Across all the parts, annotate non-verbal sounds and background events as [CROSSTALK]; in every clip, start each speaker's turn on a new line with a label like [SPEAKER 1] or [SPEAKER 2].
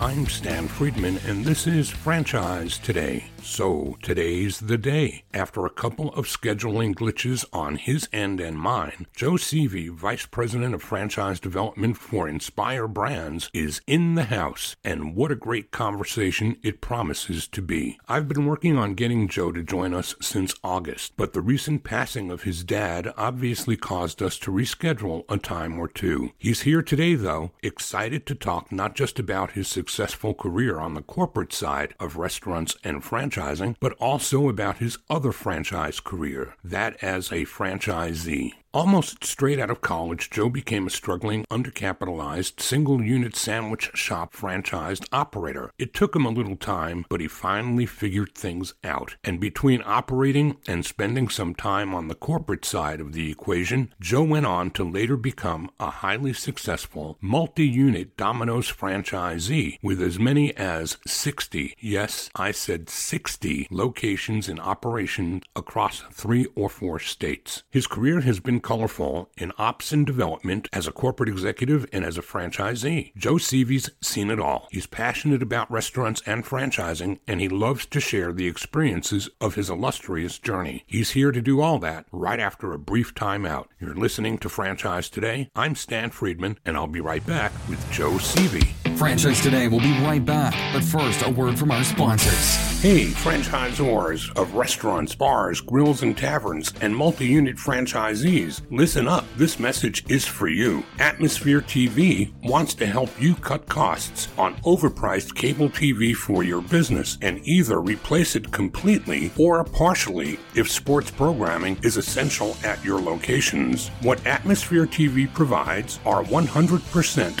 [SPEAKER 1] I'm Stan Friedman, and this is Franchise Today. So, today's the day. After a couple of scheduling glitches on his end and mine, Joe Sieve, Vice President of Franchise Development for Inspire Brands, is in the house, and what a great conversation it promises to be. I've been working on getting Joe to join us since August, but the recent passing of his dad obviously caused us to reschedule a time or two. He's here today, though, excited to talk not just about his successful career on the corporate side of restaurants and franchising, but also about his other franchise career, that as a franchisee. Almost straight out of college, Joe became a struggling, undercapitalized, single unit sandwich shop franchised operator. It took him a little time, but he finally figured things out. And between operating and spending some time on the corporate side of the equation, Joe went on to later become a highly successful, multi unit Domino's franchisee with as many as 60, yes, I said 60 locations in operation across three or four states. His career has been colorful in ops and development as a corporate executive and as a franchisee. Joe Sieve's seen it all. He's passionate about restaurants and franchising, and he loves to share the experiences of his illustrious journey. He's here to do all that right after a brief time out. You're listening to Franchise Today. I'm Stan Friedman, and I'll be right back with Joe Sieve.
[SPEAKER 2] Franchise Today will be right back, but first, a word from our sponsors.
[SPEAKER 1] Hey, franchisors of restaurants, bars, grills, and taverns, and multi unit franchisees, listen up. This message is for you. Atmosphere TV wants to help you cut costs on overpriced cable TV for your business and either replace it completely or partially if sports programming is essential at your locations. What Atmosphere TV provides are 100%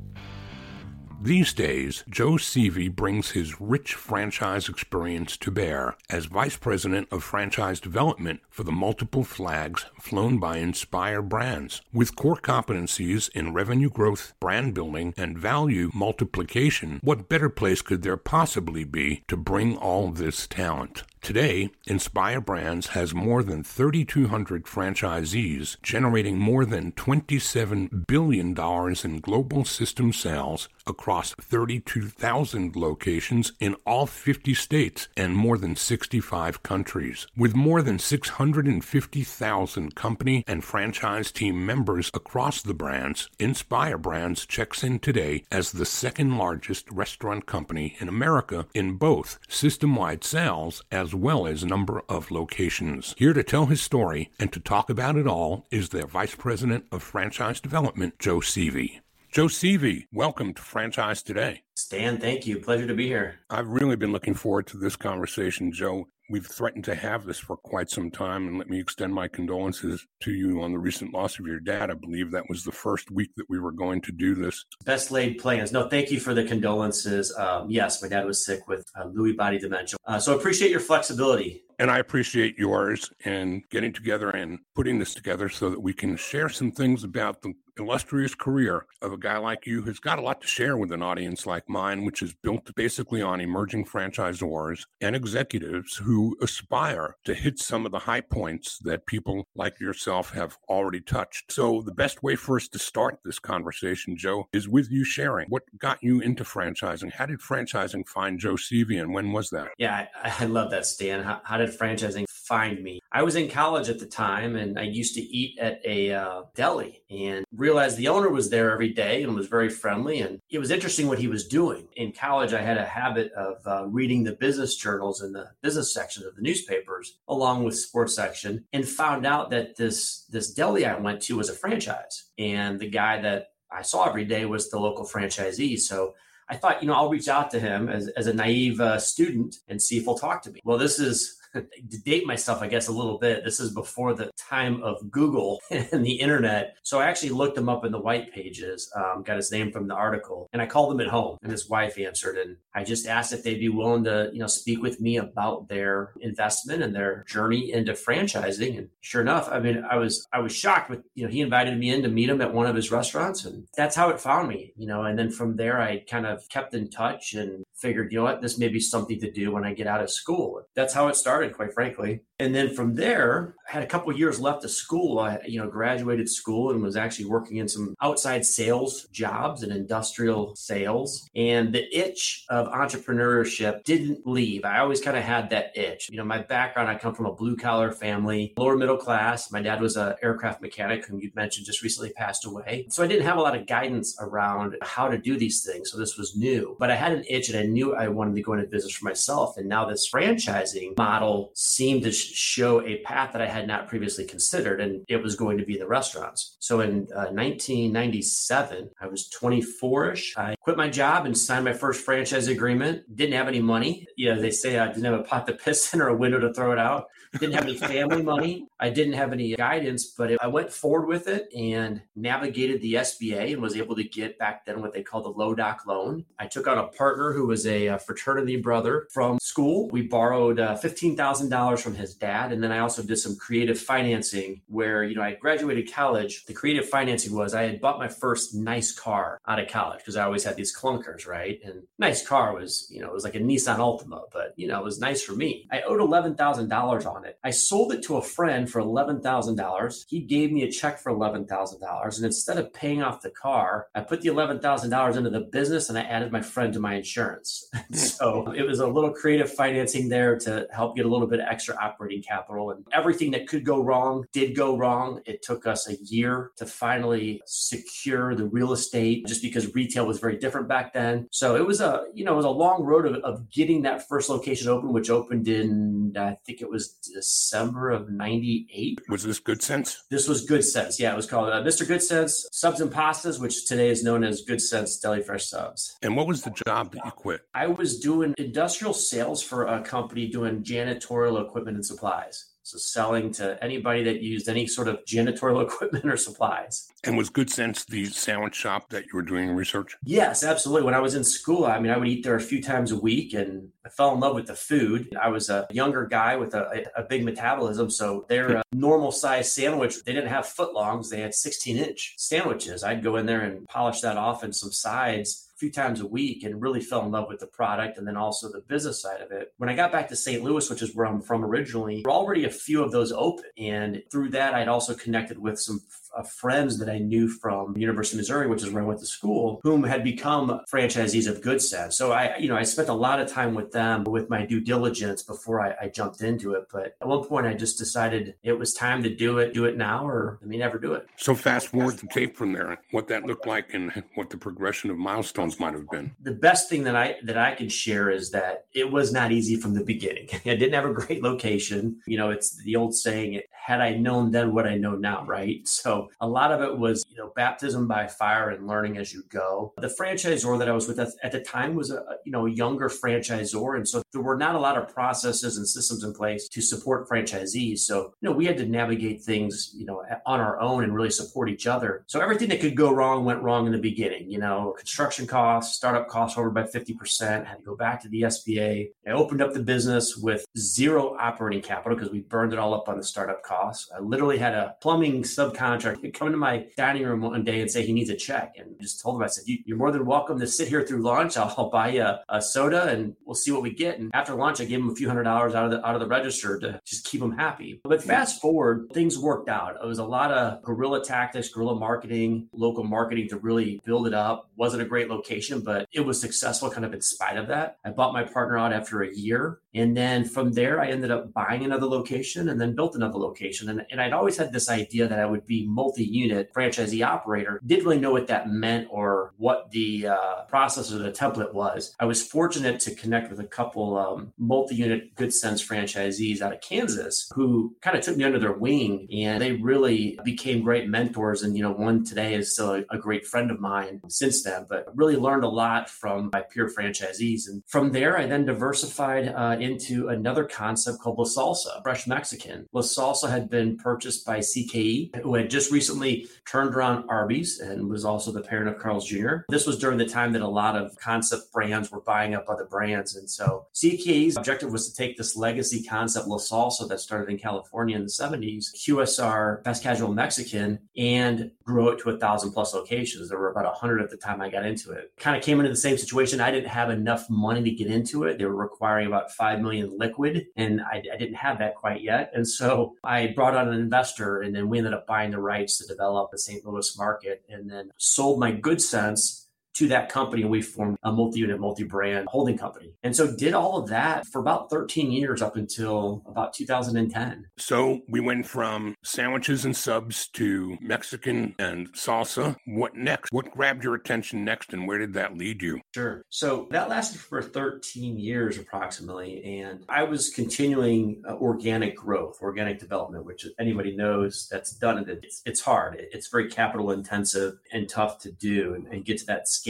[SPEAKER 1] These days, Joe Sieve brings his rich franchise experience to bear as Vice President of Franchise Development for the multiple flags flown by Inspire Brands. With core competencies in revenue growth, brand building, and value multiplication, what better place could there possibly be to bring all this talent? Today, Inspire Brands has more than 3,200 franchisees, generating more than $27 billion in global system sales across 32,000 locations in all 50 states and more than 65 countries. With more than 650,000 company and franchise team members across the brands, Inspire Brands checks in today as the second largest restaurant company in America in both system wide sales as well as number of locations. Here to tell his story and to talk about it all is their Vice President of Franchise Development, Joe Sieve. Joe Sieve, welcome to Franchise Today.
[SPEAKER 3] Stan, thank you. Pleasure to be here.
[SPEAKER 1] I've really been looking forward to this conversation, Joe. We've threatened to have this for quite some time, and let me extend my condolences to you on the recent loss of your dad. I believe that was the first week that we were going to do this.
[SPEAKER 3] Best laid plans. No, thank you for the condolences. Um, yes, my dad was sick with uh, Lewy body dementia. Uh, so appreciate your flexibility.
[SPEAKER 1] And I appreciate yours and getting together and putting this together so that we can share some things about the illustrious career of a guy like you who's got a lot to share with an audience like mine, which is built basically on emerging franchisors and executives who aspire to hit some of the high points that people like yourself have already touched. So, the best way for us to start this conversation, Joe, is with you sharing what got you into franchising. How did franchising find Joe Sieve and when was that?
[SPEAKER 3] Yeah, I, I love that, Stan. How, how, did franchising find me? I was in college at the time and I used to eat at a uh, deli and realized the owner was there every day and was very friendly. And it was interesting what he was doing. In college, I had a habit of uh, reading the business journals and the business section of the newspapers, along with sports section, and found out that this this deli I went to was a franchise, and the guy that I saw every day was the local franchisee. So I thought, you know, I'll reach out to him as, as a naive uh, student and see if he'll talk to me. Well, this is to date myself, I guess, a little bit, this is before the time of Google [LAUGHS] and the internet. So I actually looked him up in the white pages, um, got his name from the article, and I called him at home. And his wife answered, and I just asked if they'd be willing to, you know, speak with me about their investment and their journey into franchising. And sure enough, I mean, I was I was shocked with, you know, he invited me in to meet him at one of his restaurants, and that's how it found me, you know. And then from there, I kind of kept in touch and figured, you know what, this may be something to do when I get out of school. That's how it started, quite frankly. And then from there, I had a couple years left of school. I, you know, graduated school and was actually working in some outside sales jobs and industrial sales. And the itch of entrepreneurship didn't leave. I always kind of had that itch. You know, my background, I come from a blue collar family, lower middle class. My dad was an aircraft mechanic, whom you mentioned just recently passed away. So I didn't have a lot of guidance around how to do these things. So this was new, but I had an itch and I knew I wanted to go into business for myself. And now this franchising model seemed to show a path that I had not previously considered, and it was going to be the restaurants. So in uh, 1997, I was 24 ish. I quit my job and signed my first franchise agreement. Didn't have any money. You know, they say I didn't have a pot to piss in or a window to throw it out. Didn't have any family [LAUGHS] money. I didn't have any guidance, but I went forward with it and navigated the SBA and was able to get back then what they call the low doc loan. I took out a partner who was a, a fraternity brother from school. We borrowed uh, $15,000 from his dad. And then I also did some creative financing where, you know, I graduated college. The creative financing was I had bought my first nice car out of college because I always had these clunkers, right? And nice car was, you know, it was like a Nissan Altima, but, you know, it was nice for me. I owed $11,000 on it. I sold it to a friend for $11,000. He gave me a check for $11,000. And instead of paying off the car, I put the $11,000 into the business and I added my friend to my insurance. [LAUGHS] so it was a little creative financing there to help get a little bit extra operating capital. And everything that could go wrong did go wrong. It took us a year to finally secure the real estate just because retail was very different back then. So it was a, you know, it was a long road of, of getting that first location open, which opened in, I think it was December of 98.
[SPEAKER 1] Was this Good Sense?
[SPEAKER 3] This was Good Sense. Yeah, it was called uh, Mr. Good Sense Subs and Pastas, which today is known as Good Sense Deli Fresh Subs.
[SPEAKER 1] And what was the job that you quit?
[SPEAKER 3] I was doing industrial sales for a company doing janitorial equipment and supplies. So selling to anybody that used any sort of janitorial [LAUGHS] equipment or supplies.
[SPEAKER 1] And was Good Sense the sandwich shop that you were doing research?
[SPEAKER 3] Yes, absolutely. When I was in school, I mean, I would eat there a few times a week, and I fell in love with the food. I was a younger guy with a, a big metabolism. So their uh, normal size sandwich, they didn't have footlongs. They had 16 inch sandwiches. I'd go in there and polish that off and some sides few times a week and really fell in love with the product and then also the business side of it. When I got back to St. Louis, which is where I'm from originally, there were already a few of those open. And through that, I'd also connected with some uh, friends that I knew from University of Missouri, which is where I went to school, whom had become franchisees of Good Sense. So I, you know, I spent a lot of time with them with my due diligence before I, I jumped into it. But at one point, I just decided it was time to do it, do it now, or I mean, never do it.
[SPEAKER 1] So fast forward the tape from there, what that looked like and what the progression of milestones might have been.
[SPEAKER 3] The best thing that I that I can share is that it was not easy from the beginning. [LAUGHS] I didn't have a great location. You know, it's the old saying, had I known then what I know now, right? So a lot of it was, you know, baptism by fire and learning as you go. The franchisor that I was with at the time was a, you know, younger franchisor. And so there were not a lot of processes and systems in place to support franchisees. So, you know, we had to navigate things, you know, on our own and really support each other. So everything that could go wrong went wrong in the beginning, you know, construction costs, startup costs over by 50%, had to go back to the SBA. I opened up the business with zero operating capital because we burned it all up on the startup costs. I literally had a plumbing subcontractor come into my dining room one day and say he needs a check. And I just told him, I said, You're more than welcome to sit here through lunch. I'll, I'll buy you a, a, soda and we'll see what we get. And after lunch, I gave him a few hundred dollars out of the out of the register to just keep him happy. But fast forward, things worked out. It was a lot of guerrilla tactics, guerrilla marketing, local marketing to really build it up. Wasn't a great location, but it was successful kind of in spite of that. I bought my partner out after a year. And then from there, I ended up buying another location and then built another location. And, and I'd always had this idea that I would be multi unit franchisee operator. Didn't really know what that meant or what the uh, process or the template was. I was fortunate to connect with a couple um, multi unit Good Sense franchisees out of Kansas who kind of took me under their wing and they really became great mentors. And, you know, one today is still a, a great friend of mine since then, but really learned a lot from my peer franchisees. And from there, I then diversified uh, into another concept called La Salsa, Fresh Mexican. La Salsa had been purchased by CKE, who had just recently turned around Arby's and was also the parent of Carl's Jr. This was during the time that a lot of concept brands were buying up other brands. And so CKE's objective was to take this legacy concept, La Salsa, that started in California in the 70s, QSR, fast casual Mexican, and grow it to a thousand plus locations. There were about a hundred at the time I got into it. Kind of came into the same situation. I didn't have enough money to get into it. They were requiring about five million liquid, and I, I didn't have that quite yet. And so I brought on an investor, and then we ended up buying the rights to develop the St. Louis market, and then sold my Good Sense to that company and we formed a multi-unit multi-brand holding company. And so did all of that for about 13 years up until about 2010
[SPEAKER 1] so we went from sandwiches and subs to mexican and salsa. What next? What grabbed your attention next and where did that lead you?
[SPEAKER 3] Sure. So that lasted for 13 years approximately and i was continuing uh, organic growth organic development which anybody knows that's done. It it's, it's hard. It's very capital intensive and tough to do and, and get to that scale.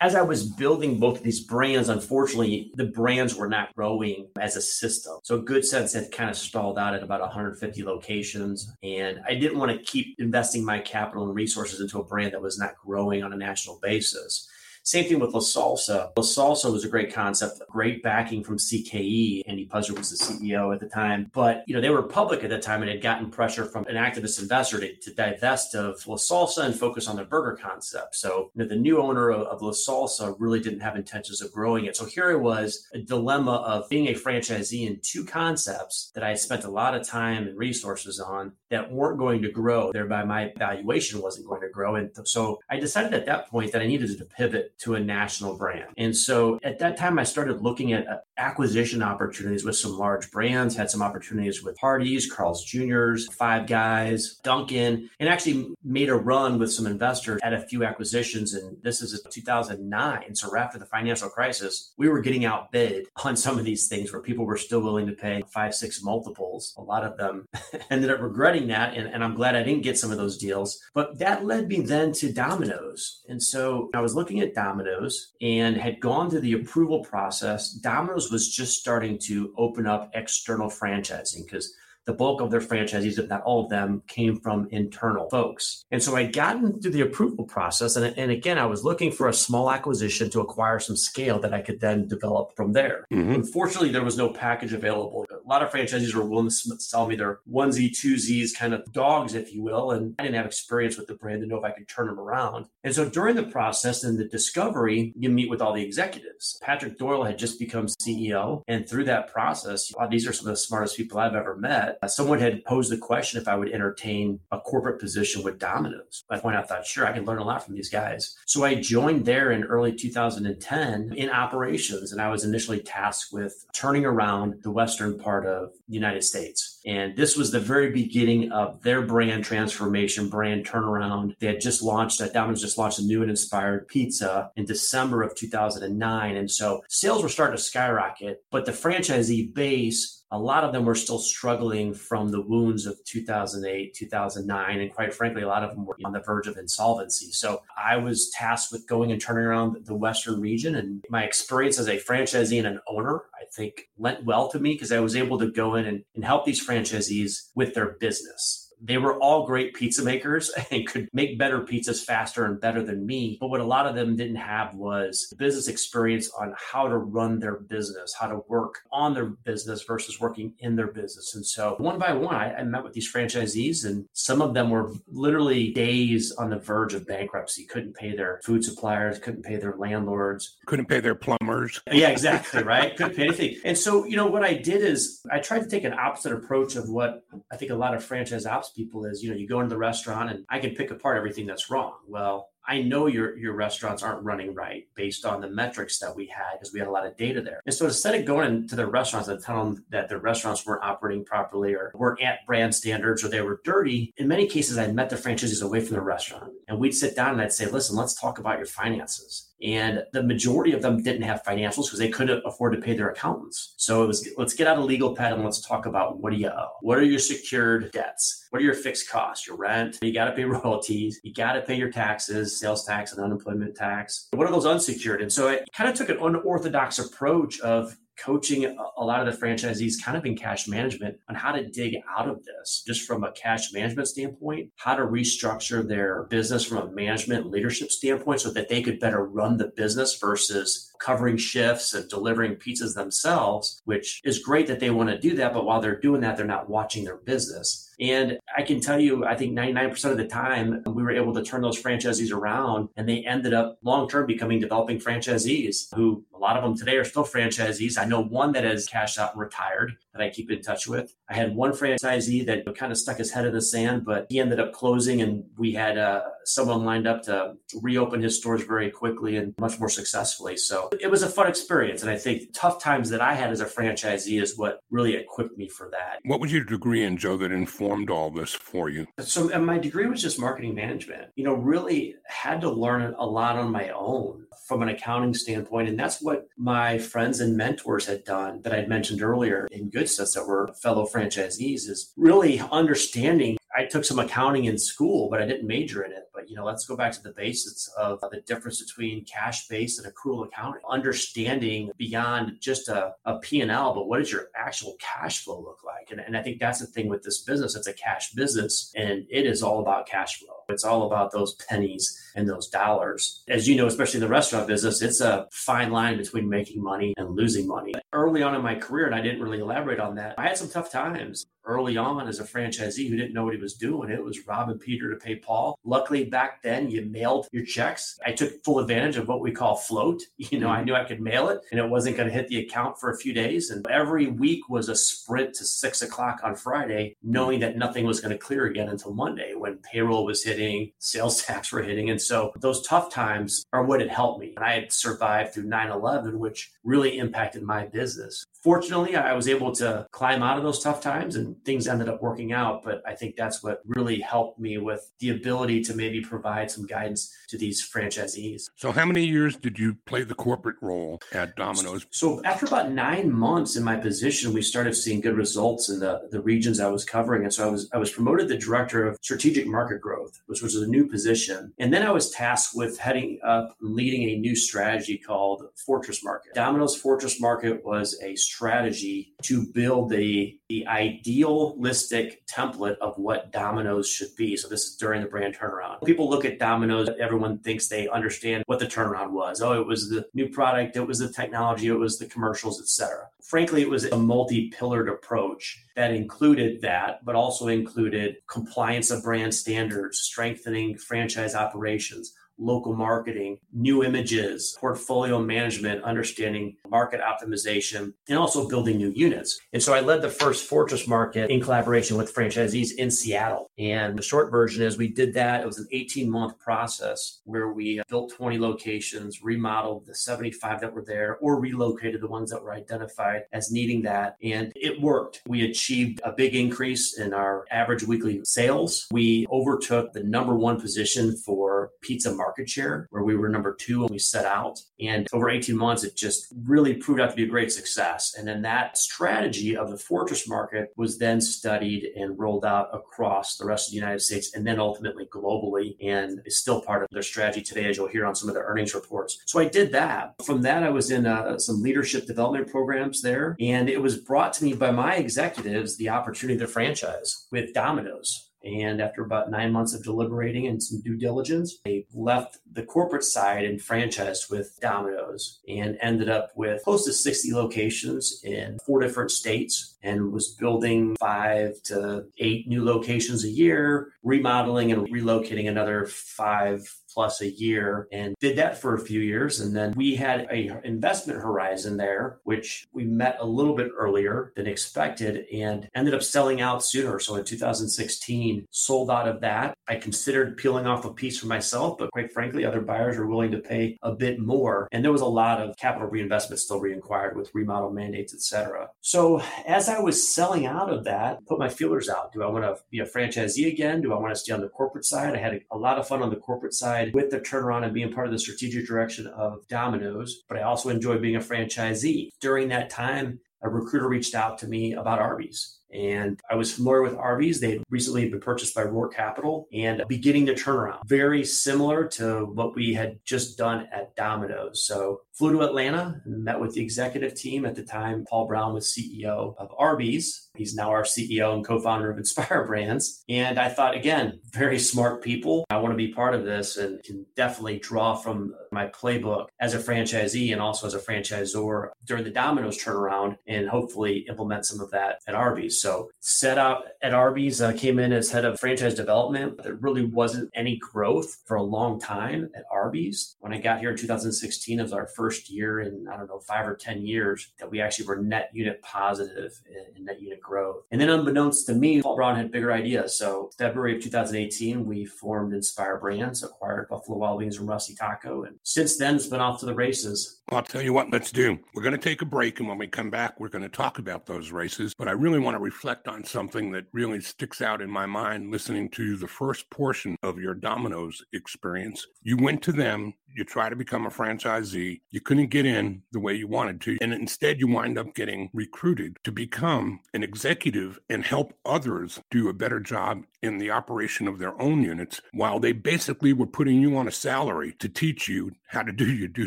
[SPEAKER 3] As I was building both of these brands, unfortunately, the brands were not growing as a system. So Good Sense had kind of stalled out at about 150 locations. And I didn't want to keep investing my capital and resources into a brand that was not growing on a national basis. Same thing with La Salsa. La Salsa was a great concept, great backing from CKE. Andy Puzder was the CEO at the time. But, you know, they were public at the time and had gotten pressure from an activist investor to, to divest of La Salsa and focus on the burger concept. So, you know, the new owner of, of La Salsa really didn't have intentions of growing it. So here it was a dilemma of being a franchisee in two concepts that I spent a lot of time and resources on that weren't going to grow. Thereby, my valuation wasn't going to grow. And so I decided at that point that I needed to pivot to a national brand. And so at that time, I started looking at uh, acquisition opportunities with some large brands, had some opportunities with Hardee's, Carl's Jr.'s, Five Guys, Dunkin', and actually made a run with some investors at a few acquisitions. And this is 2009. So right after the financial crisis, we were getting outbid on some of these things where people were still willing to pay five, six multiples. A lot of them [LAUGHS] ended up regretting that. And, and I'm glad I didn't get some of those deals. But that led me then to Domino's. And so I was looking at Domino's and had gone through the approval process. Domino's was just starting to open up external franchising because the bulk of their franchisees, if not all of them, came from internal folks. And so I'd gotten through the approval process. And, and again, I was looking for a small acquisition to acquire some scale that I could then develop from there. Mm-hmm. Unfortunately, there was no package available. A lot of franchisees were willing to sell me their onesie, twosies kind of dogs, if you will. And I didn't have experience with the brand to know if I could turn them around. And so during the process and the discovery, you meet with all the executives. Patrick Doyle had just become CEO. And through that process, wow, these are some of the smartest people I've ever met. Uh, someone had posed the question if I would entertain a corporate position with Domino's. At that point, I thought, sure, I can learn a lot from these guys. So I joined there in early 2010 in operations. And I was initially tasked with turning around the western part of the United States. And this was the very beginning of their brand transformation, brand turnaround. They had just launched, uh, Domino's just launched a new and inspired pizza in December of 2009. And so sales were starting to skyrocket, but the franchisee base a lot of them were still struggling from the wounds of 2008, 2009, and quite frankly, a lot of them were on the verge of insolvency. So I was tasked with going and turning around the Western region. And my experience as a franchisee and an owner, I think, lent well to me because I was able to go in and, and help these franchisees with their business they were all great pizza makers [LAUGHS] and could make better pizzas faster and better than me. But what a lot of them didn't have was business experience on how to run their business, how to work on their business versus working in their business. And so one by one, I, I met with these franchisees, and some of them were literally days on the verge of bankruptcy, couldn't pay their food suppliers, couldn't pay their landlords,
[SPEAKER 1] couldn't pay their plumbers. [LAUGHS]
[SPEAKER 3] Yeah, exactly. Right. couldn't pay anything. And so, you know, what I did is I tried to take an opposite approach of what I think a lot of franchise ops people is, you know, you go into the restaurant and I can pick apart everything that's wrong. Well, I know your your restaurants aren't running right based on the metrics that we had because we had a lot of data there. And so instead of going into the restaurants and telling them that the restaurants weren't operating properly or weren't at brand standards or they were dirty, in many cases I met the franchisees away from the restaurant and we'd sit down and I'd say, listen, let's talk about your finances. And the majority of them didn't have financials because they couldn't afford to pay their accountants. So it was let's get out a legal pad and let's talk about what do you owe? What are your secured debts? What are your fixed costs? Your rent? You got to pay [LAUGHS] royalties. You got to pay your taxes, sales tax and unemployment tax. What are those unsecured? And so it kind of took an unorthodox approach of coaching a lot of the franchisees kind of in cash management on how to dig out of this, just from a cash management standpoint, how to restructure their business from a management leadership standpoint so that they could better run the business versus covering shifts and delivering pizzas themselves, which is great that they want to do that. But while they're doing that, they're not watching their business. And I can tell you, I think 99% of the time, we were able to turn those franchisees around and they ended up long term becoming developing franchisees who a lot of them today are still franchisees. I know one that has cashed out and retired that I keep in touch with. I had one franchisee that kind of stuck his head in the sand, but he ended up closing, and we had uh, someone lined up to reopen his stores very quickly and much more successfully. So it was a fun experience. And I think tough times that I had as a franchisee is what really equipped me for that.
[SPEAKER 1] What was your degree in, Joe, that informed all this for you?
[SPEAKER 3] So my degree was just marketing management. You know, really had to learn a lot on my own from an accounting standpoint. And that's what my friends and mentors had done that I'd mentioned earlier in Good Sense that were fellow franchisees is really understanding I took some accounting in school, but I didn't major in it. But you know, let's go back to the basics of the difference between cash-based and accrual accounting. Understanding beyond just a, a P&L, but what does your actual cash flow look like? And, and I think that's the thing with this business. It's a cash business and it is all about cash flow. It's all about those pennies and those dollars. As you know, especially in the restaurant business, it's a fine line between making money and losing money. Early on in my career, and I didn't really elaborate on that, I had some tough times early on as a franchisee who didn't know what he was doing. It was robbing Peter to pay Paul. Luckily, back then, you mailed your checks. I took full advantage of what we call float. [LAUGHS] You know, I mm-hmm. knew I could mail it and it wasn't going to hit the account for a few days. And every week was a sprint to six o'clock on Friday, knowing that nothing was going to clear again until Monday when payroll was hitting, sales [LAUGHS] tax were hitting. And so those tough times are what had helped me. And I had survived through 9 11, which really impacted my business. Fortunately, I was able to climb out of those tough times and things ended up working out. But I think that's what really helped me with the ability to maybe provide some guidance to these franchisees.
[SPEAKER 1] So, how many years did you play the corporate role at Domino's?
[SPEAKER 3] So, after about nine months in my position, we started seeing good results in the, the regions I was covering. And so, I was I was promoted the director of strategic market growth, which was a new position. And then I was tasked with heading up and leading a new strategy called Fortress Market. Domino's Fortress Market was a strategy to build the the idealistic template of what Domino's should be. So this is during the brand turnaround. People look at Domino's, everyone thinks they understand what the turnaround was. Oh, it was the new product, it was the technology, it was the commercials, etc. Frankly, it was a multi-pillared approach that included that, but also included compliance of brand standards, strengthening franchise operations, local marketing, new images, portfolio management, understanding market optimization, and also building new units. And so I led the first Fortress market in collaboration with franchisees in Seattle. And the short version is we did that. It was an 18 month process where we built 20 locations, remodeled the 75 that were there, or relocated the ones that were identified as needing that. And it worked. We achieved a big increase in our average weekly sales. We overtook the number one position for pizza market market share, where we were number two when we set out. And over 18 months, it just really proved out to be a great success. And then that strategy of the fortress market was then studied and rolled out across the rest of the United States and then ultimately globally and is still part of their strategy today, as you'll hear on some of the earnings reports. So I did that. From that, I was in uh, some leadership development programs there. And it was brought to me by my executives the opportunity to franchise with Domino's. And after about nine months of deliberating and some due diligence, they left the corporate side and franchised with Domino's and ended up with close to 60 locations in four different states and was building five to eight new locations a year, remodeling and relocating another five plus a year and did that for a few years. And then we had a investment horizon there which we met a little bit earlier than expected and ended up selling out sooner. So in 2016 sold out of that. I considered peeling off a piece for myself but quite frankly other buyers were willing to pay a bit more. And there was a lot of capital reinvestment still required with remodel mandates etc so as i was selling out of that put my feelers out. Do i want to be a franchisee again? Do i want to stay on the corporate side? I had a lot of fun on the corporate side with the turnaround and being part of the strategic direction of Domino's, but I also enjoy being a franchisee. During that time, a recruiter reached out to me about Arby's. And I was familiar with Arby's. They had recently been purchased by Roark Capital and beginning to turn around. Very similar to what we had just done at Domino's. So flew to Atlanta and met with the executive team. At the time, Paul Brown was CEO of Arby's. He's now our CEO and co founder of Inspire Brands. And I thought, again, very smart people. I want to be part of this and can definitely draw from my playbook as a franchisee and also as a franchisor during the Domino's turnaround and hopefully implement some of that at Arby's. So, set out at Arby's, uh, came in as head of franchise development. There really wasn't any growth for a long time at Arby's. When I got here in 2016, it was our first year in, I don't know, five or 10 years that we actually were net unit positive in net unit growth. And then, unbeknownst to me, Paul Brown had bigger ideas. So, February of 2018, we formed Inspire Brands, acquired Buffalo Wild Wings and Rusty Taco. And since then, it's been off to the races.
[SPEAKER 1] I'll tell you what, let's do. We're going to take a break. And when we come back, we're going to talk about those races. But I really want to reflect on something that really sticks out in my mind listening to the first portion of your Domino's experience. You went to them, you try to become a franchisee, you couldn't get in the way you wanted to. And instead, you wind up getting recruited to become an executive and help others do a better job in the operation of their own units while they basically were putting you on a salary to teach you how to do your due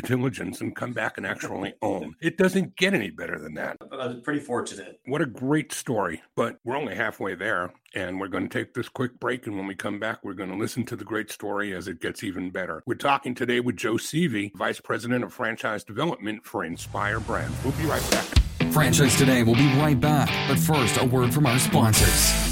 [SPEAKER 1] diligence and come back and actually own. It doesn't get any better than that.
[SPEAKER 3] I was pretty fortunate.
[SPEAKER 1] What a great story. But we're only halfway there. And we're going to take this quick break. And when we come back, we're going to listen to the great story as it gets even better. We're talking today with Joe Sieve, Vice President of Franchise Development for Inspire Brands. We'll be right back.
[SPEAKER 2] Franchise Today will be right back. But first, a word from our sponsors.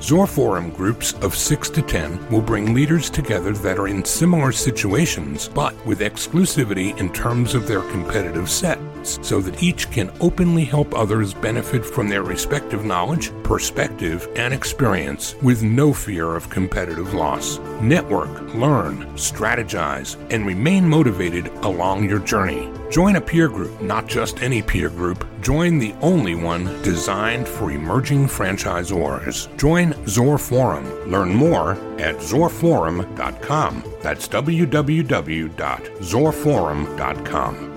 [SPEAKER 1] Zor Forum groups of 6 to 10 will bring leaders together that are in similar situations, but with exclusivity in terms of their competitive sets, so that each can openly help others benefit from their respective knowledge, perspective, and experience with no fear of competitive loss. Network, learn, strategize, and remain motivated along your journey. Join a peer group, not just any peer group. Join the only one designed for emerging franchisors. Join Zor Forum. Learn more at zorforum.com. That's www.zorforum.com.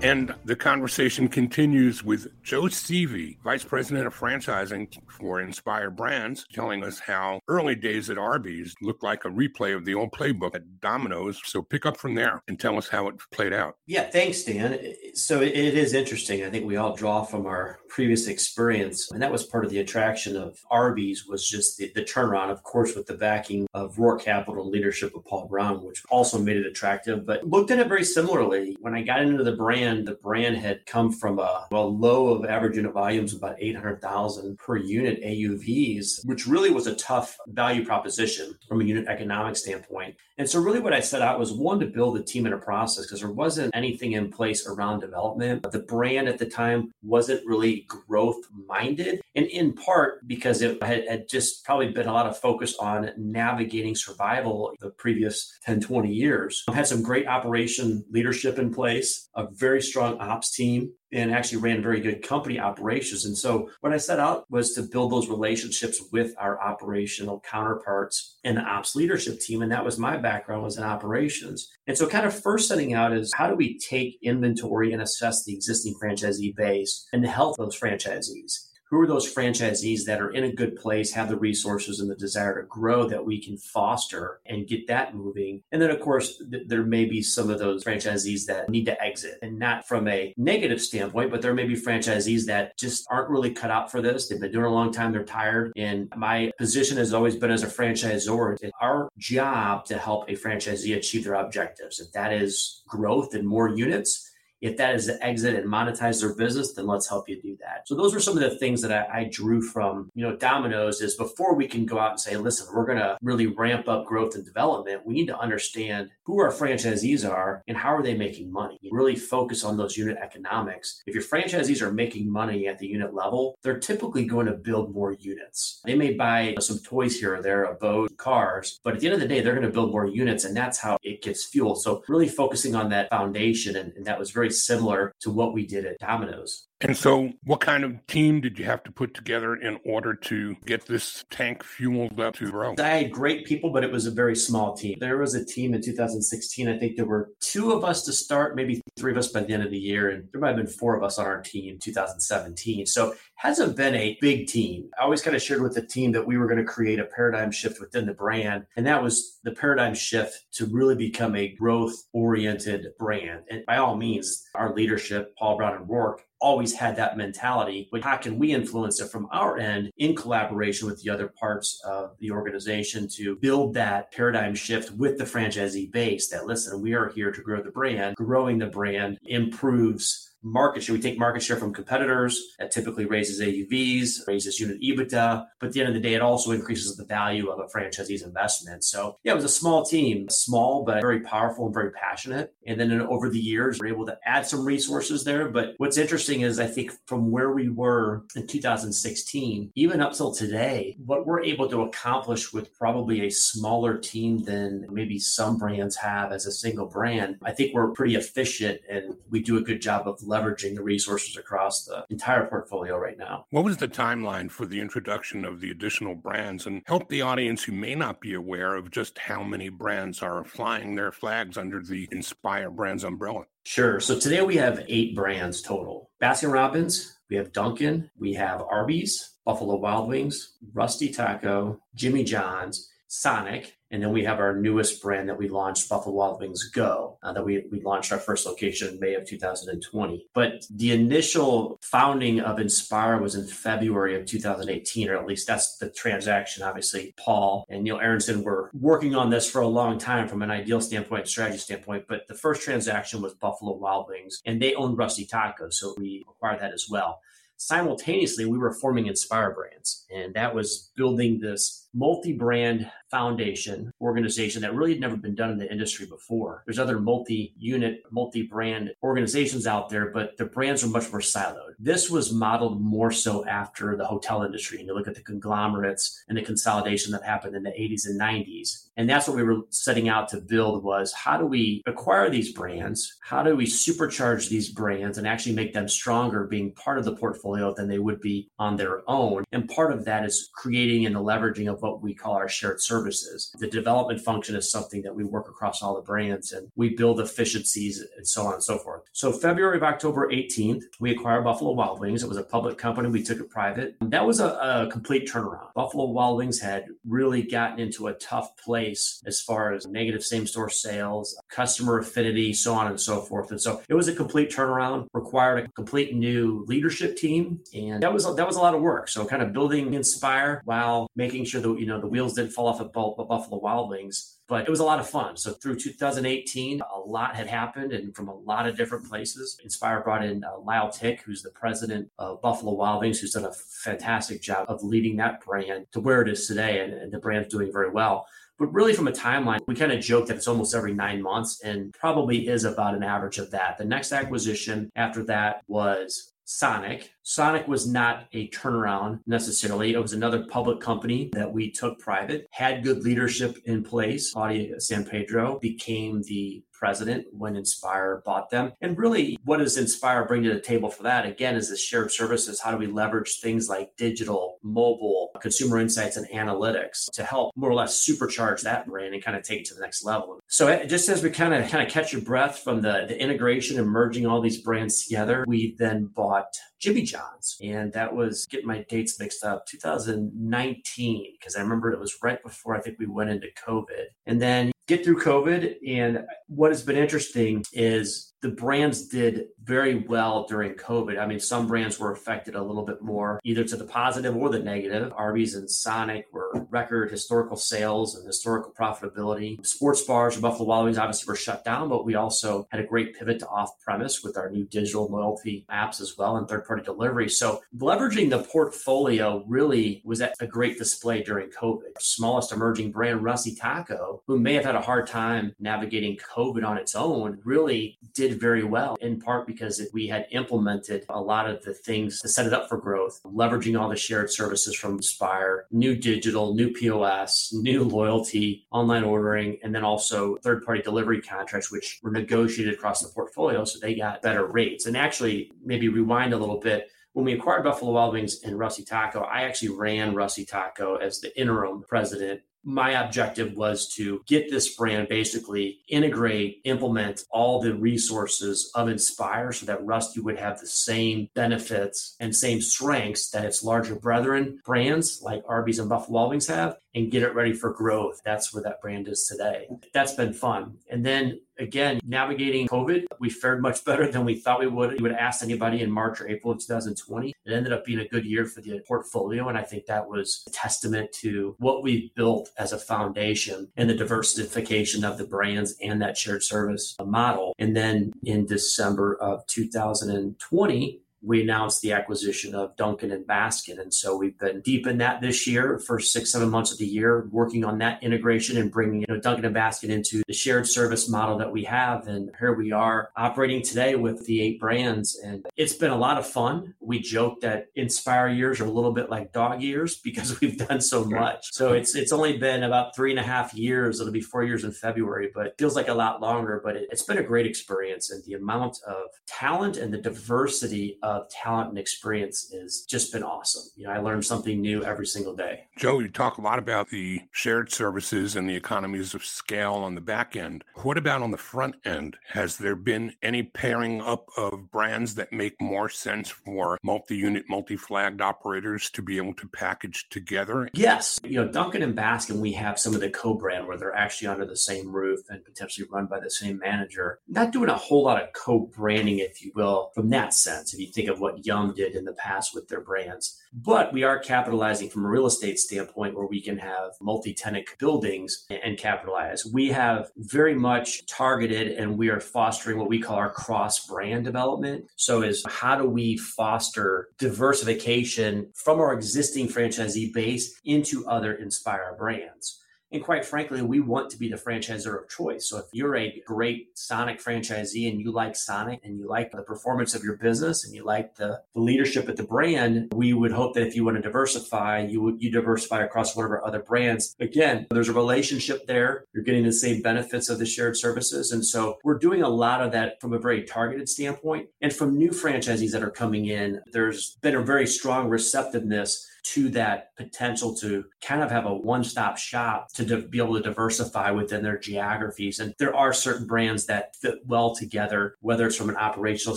[SPEAKER 1] And the conversation continues with Joe Stevie, Vice President of Franchising for Inspire Brands, telling us how early days at Arby's looked like a replay of the old playbook at Domino's. So pick up from there and tell us how it played out.
[SPEAKER 3] Yeah, thanks, Stan. So it is interesting. I think we all draw from our previous experience, and that was part of the attraction of Arby's was just the, the turnaround, of course, with the backing of Roark Capital leadership of Paul Brown, which also made it attractive. But looked at it very similarly. When I got into the brand, brand, the brand had come from a, a low of average unit volumes about 800,000 per unit AUVs, which really was a tough value proposition from a unit economic standpoint. And so, really, what I set out was one to build a team and a process because there wasn't anything in place around development. The brand at the time wasn't really growth minded, and in part because it had, had just probably been a lot of focus on navigating survival the previous 10, 20 years. I had some great operation leadership in place, a very strong ops team, and actually ran very good company operations. And so what I set out was to build those relationships with our operational counterparts and the ops leadership team. And that was my background was in operations. And so kind of first setting out is how do we take inventory and assess the existing franchisee base and the health of those franchisees? Who are those franchisees that are in a good place, have the resources and the desire to grow that we can foster and get that moving. And then, of course, th- there may be some of those franchisees that need to exit and not from a negative standpoint, but there may be franchisees that just aren't really cut out for this. They've been doing a long time, they're tired. And my position has always been as a franchisor, it's our job to help a franchisee achieve their objectives. If that is growth and more units, if that is to exit and monetize their business, then let's help you do that. So those were some of the things that I, I drew from, you know, Domino's is before we can go out and say, listen, we're going to really ramp up growth and development, we need to understand who our franchisees are and how are they making money. You really focus on those unit economics. If your franchisees are making money at the unit level, they're typically going to build more units. They may buy some toys here or there, a boat, cars, but at the end of the day, they're going to build more units and that's how it gets fueled. So really focusing on that foundation. And, and that was very similar to what we did at Domino's.
[SPEAKER 1] And so, what kind of team did you have to put together in order to get this tank fueled up to grow?
[SPEAKER 3] I had great people, but it was a very small team. There was a team in 2016. I think there were two of us to start, maybe three of us by the end of the year, and there might have been four of us on our team in 2017. So, hasn't been a big team. I always kind of shared with the team that we were going to create a paradigm shift within the brand, and that was the paradigm shift to really become a growth oriented brand. And by all means, our leadership, Paul Brown and Roark, always had that mentality, but how can we influence it from our end in collaboration with the other parts of the organization to build that paradigm shift with the franchisee base that listen, we are here to grow the brand. Growing the brand improves market share. We take market share from competitors. That typically raises AUVs, raises unit EBITDA. But at the end of the day, it also increases the value of a franchisee's investment. So yeah, it was a small team, small but very powerful and very passionate. And then over the years, we're able to add some resources there. But what's interesting is I think from where we were in 2016, even up till today, what we're able to accomplish with probably a smaller team than maybe some brands have as a single brand, I think we're pretty efficient and we do a good job of leveraging the resources across the entire portfolio right now.
[SPEAKER 1] What was the timeline for the introduction of the additional brands and help the audience who may not be aware of just how many brands are flying their flags under the Inspire Brands umbrella?
[SPEAKER 3] Sure. So today we have eight brands total Baskin Robbins, we have Dunkin', we have Arby's, Buffalo Wild Wings, Rusty Taco, Jimmy John's, Sonic, and then we have our newest brand that we launched, Buffalo Wild Wings Go, uh, that we, we launched our first location in May of 2020. But the initial founding of Inspire was in February of 2018, or at least that's the transaction. Obviously, Paul and Neal Aronson were working on this for a long time from an ideal standpoint, strategy standpoint. But the first transaction was Buffalo Wild Wings, and they own Rusty Tacos. So we acquired that as well. simultaneously we were forming Inspire brands, and that was building this multi-brand foundation organization that really had never been done in the industry before. There's other multi-unit, multi-brand organizations out there, but the brands are much more siloed. This was modeled more so after the hotel industry. And you look at the conglomerates and the consolidation that happened in the 80s and 90s. And that's what we were setting out to build was how do we acquire these brands? How do we supercharge these brands and actually make them stronger being part of the portfolio than they would be on their own? And part of that is creating and the leveraging of what we call our shared services. The development function is something that we work across all the brands and we build efficiencies and so on and so forth. So February of October 18th, we acquired Buffalo Wild Wings. It was a public company. We took it private. That was a, a complete turnaround. Buffalo Wild Wings had really gotten into a tough place as far as negative same store sales, customer affinity, so on and so forth. And so it was a complete turnaround, required a complete new leadership team. And that was that was a lot of work. So kind of building Inspire while making sure that you know the wheels didn't fall off at Buffalo Wild Wings but it was a lot of fun. So through 2018, a lot had happened and from a lot of different places. Inspire brought in uh, Lyle Tick, who's the president of Buffalo Wild Wings, who's done a fantastic job of leading that brand to where it is today. And, and the brand's doing very well. But really, from a timeline, we kind of joke that it's almost every nine months and probably is about an average of that. The next acquisition after that was Sonic. Sonic was not a turnaround necessarily. It was another public company that we took private, had good leadership in place. Claudia San Pedro became the president when Inspire bought them. And really, what does Inspire bring to the table for that? Again, is the shared services. How do we leverage things like digital, mobile, consumer insights, and analytics to help more or less supercharge that brand and kind of take it to the next level? So eh, just as we kind of kind of catch your breath from the, the integration and merging all these brands together, we then bought Jimmy John's. And that was getting my dates mixed up 2019, because I remember it was right before I think we went into COVID. And then get through COVID. And what has been interesting is the brands did very well during COVID. I mean, some brands were affected a little bit more, either to the positive or the negative. Arby's and Sonic were record historical sales and historical profitability. Sports bars and Buffalo Wild Wings obviously were shut down, but we also had a great pivot to off premise with our new digital loyalty apps as well and third party delivery. So leveraging the portfolio really was at a great display during COVID. Smallest emerging brand, Rusty Taco, who may have had a hard time navigating COVID on its own, really did did very well, in part because we had implemented a lot of the things to set it up for growth, leveraging all the shared services from Inspire, new digital, new POS, new loyalty, online ordering, and then also third party delivery contracts, which were negotiated across the portfolio. So they got better rates. And actually, maybe rewind a little bit when we acquired Buffalo Wild Wings and Rusty Taco, I actually ran Rusty Taco as the interim president my objective was to get this brand basically integrate, implement all the resources of Inspire so that Rusty would have the same benefits and same strengths that its larger brethren brands like Arby's and Buffalo Wings have and get it ready for growth. That's where that brand is today. That's been fun. And then again, navigating COVID, we fared much [LAUGHS] better than we thought we would. You would ask anybody in March or April of 2020. It ended up being a good year for the portfolio. And I think that was a testament to what we've built as a foundation and the diversification of the brands and that shared service model. And then in December of 2020, we announced the acquisition of Dunkin' and Baskin. And so we've been deep in that this year, first six, seven months of the year, working on that integration and bringing you know, Dunkin' and Baskin into the shared service model that we have. And here we are operating today with the eight brands. And it's been a lot of fun. We joke that Inspire years are a little bit like dog years [LAUGHS] because we've done so much. So it's it's only been about three and a half years. It'll be four years in February, but it feels like a lot longer. But it, it's been a great experience. And the amount of talent and the diversity of talent and experience has just been awesome. You know, I learned something new every single day.
[SPEAKER 1] Joe, you talk a lot about the shared services and the economies of scale on the back end. What about on the front end? Has there been any pairing up of brands that make more sense for multi-unit, multi-flagged operators to be able to package together?
[SPEAKER 3] Yes. You know, Dunkin' and Baskin, we have some of the co-brand where they're actually under the same roof and potentially run by the same manager. Not doing a whole lot of co-branding, if you will, from that sense. If you think of what Yum did in the past with their brands. But we are capitalizing from a real estate standpoint where we can have multi tenant buildings and capitalize. We have very much targeted and we are fostering what we call our cross brand development. So, is how do we foster diversification from our existing franchisee base into other Inspire brands? And quite frankly, we want to be the franchisor of choice. So if you're a great Sonic franchisee and you like Sonic and you like the performance of your business and you like the, the leadership at the brand, we would hope that if you want to diversify, you you diversify across one of our other brands. Again, there's a relationship there. You're getting the same benefits of the shared services. And so we're doing a lot of that from a very targeted standpoint. And from new franchisees that are coming in, there's been a very strong receptiveness to that potential to kind of have a one stop shop to be able to diversify within their geographies. And there are certain brands that fit well together, whether it's from an operational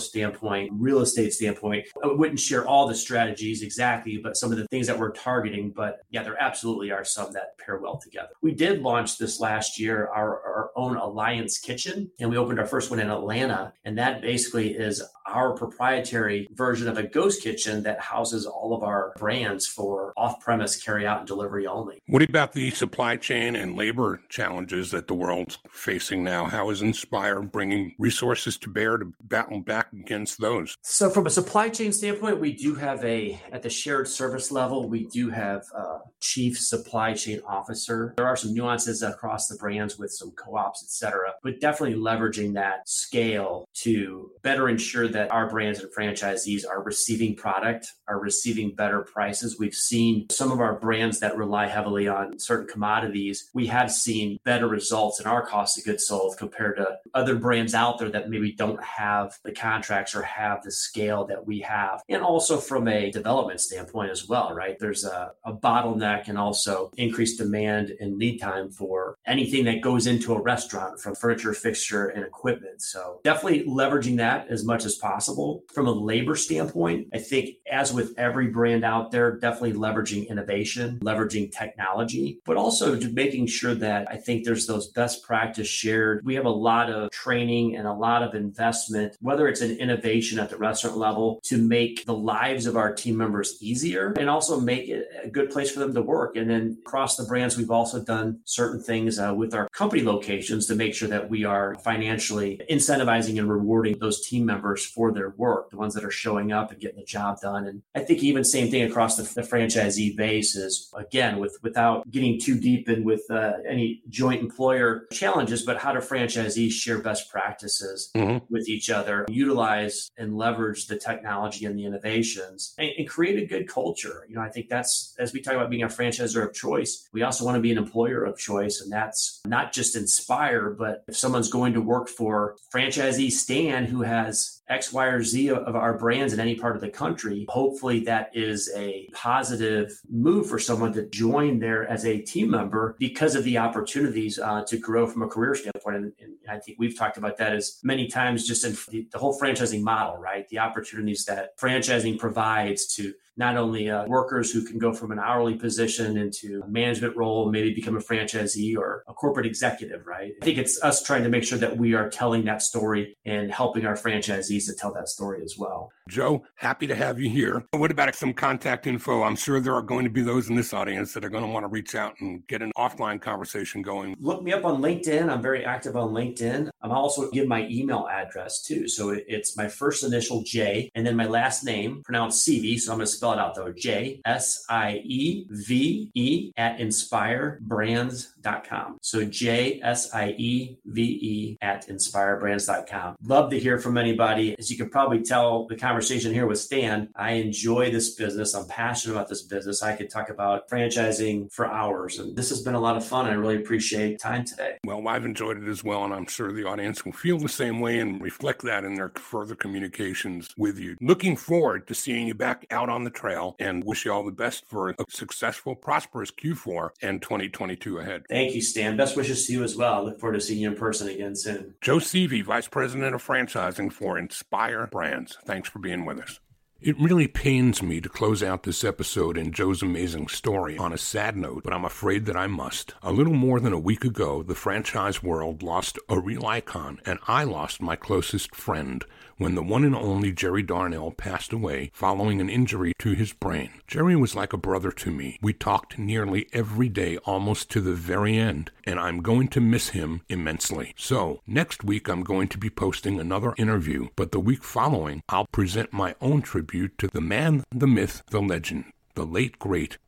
[SPEAKER 3] standpoint, real estate standpoint. I wouldn't share all the strategies exactly, but some of the things that we're targeting. But yeah, there absolutely are some that pair well together. We did launch this last year our, our own Alliance Kitchen, and we opened our first one in Atlanta. And that basically is our proprietary version of a ghost kitchen that houses all of our brands for off premise carry out and delivery only.
[SPEAKER 1] What about the supply chain and labor challenges that the world's facing now? How is Inspire bringing resources to bear to battle back against those?
[SPEAKER 3] So, from a supply chain standpoint, we do have a, at the shared service level, we do have a chief supply chain officer. There are some nuances across the brands with some co ops, et cetera, but definitely leveraging that scale to better ensure that our brands and franchisees are receiving product, are receiving better prices. We've seen some of our brands that rely heavily on certain commodities. We have seen better results in our cost of goods sold compared to other brands out there that maybe don't have the contracts or have the scale that we have. And also from a development standpoint as well, right? There's a, a bottleneck and also increased demand and lead time for anything that goes into a restaurant from furniture, fixture, and equipment. So definitely leveraging that as much as possible. From a labor standpoint, I think as with every brand out there, definitely leveraging innovation, leveraging technology, but also making sure that I think there's those best practice shared. We have a lot of training and a lot of investment, whether it's an innovation at the restaurant level to make the lives of our team members easier and also make it a good place for them to work. And then across the brands, we've also done certain things uh, with our company locations to make sure that we are financially incentivizing and rewarding those team members for their work, the ones that are showing up and getting the job done. And I think even same thing across the, the franchisee base is again with without getting too deep in with uh, any joint employer challenges, but how do franchisees share best practices mm-hmm. with each other, utilize and leverage the technology and the innovations, and, and create a good culture. You know, I think that's as we talk about being a franchisor of choice, we also want to be an employer of choice, and that's not just inspire, but if someone's going to work for franchisee Stan who has X, Y, or Z of our brands in any part of the country, hopefully that is a positive move for someone to join there as a team member because of the opportunities uh, to grow from a career standpoint. And, and, I think we've talked about that as many times just in the, the whole franchising model, right? The opportunities that franchising provides to not only uh, workers who can go from an hourly position into a management role, maybe become a franchisee or a corporate executive, right? I think it's us trying to make sure that we are telling that story and helping our franchisees to tell that story as well.
[SPEAKER 1] Joe, happy to have you here. What about some contact info? I'm sure there are going to be those in this audience that are going to want to reach out and get an offline conversation going.
[SPEAKER 3] Look me up on LinkedIn. I'm very active on LinkedIn. I'm also give my email address too. So it's my first initial J and then my last name pronounced CV. So I'm going to spell it out though. J S I E V E at inspirebrands.com. So J S I E V E at inspirebrands.com. Love to hear from anybody. As you can probably tell, the conversation here with Stan, I enjoy this business. I'm passionate about this business. I could talk about franchising for hours. And this has been a lot of fun. I really appreciate time today.
[SPEAKER 1] Well, I've enjoyed it as well. And I'm sure the audience will feel the same way and reflect that in their further communications with you. Looking forward to seeing you back out on the trail and wish you all the best for a successful, prosperous Q4 and 2022 ahead.
[SPEAKER 3] Thank you, Stan. Best wishes to you as well. Look forward to seeing you in person again soon.
[SPEAKER 1] Joe Sieve, Vice President of Franchising for Inspire Brands. Thanks for being with us. It really pains me to close out this episode in Joe's amazing story on a sad note, but I'm afraid that I must. A little more than a week ago, the franchise world lost a real icon, and I lost my closest friend when the one and only Jerry Darnell passed away following an injury to his brain. Jerry was like a brother to me. We talked nearly every day almost to the very end, and I'm going to miss him immensely. So, next week I'm going to be posting another interview, but the week following I'll present my own tribute to the man, the myth, the legend the late great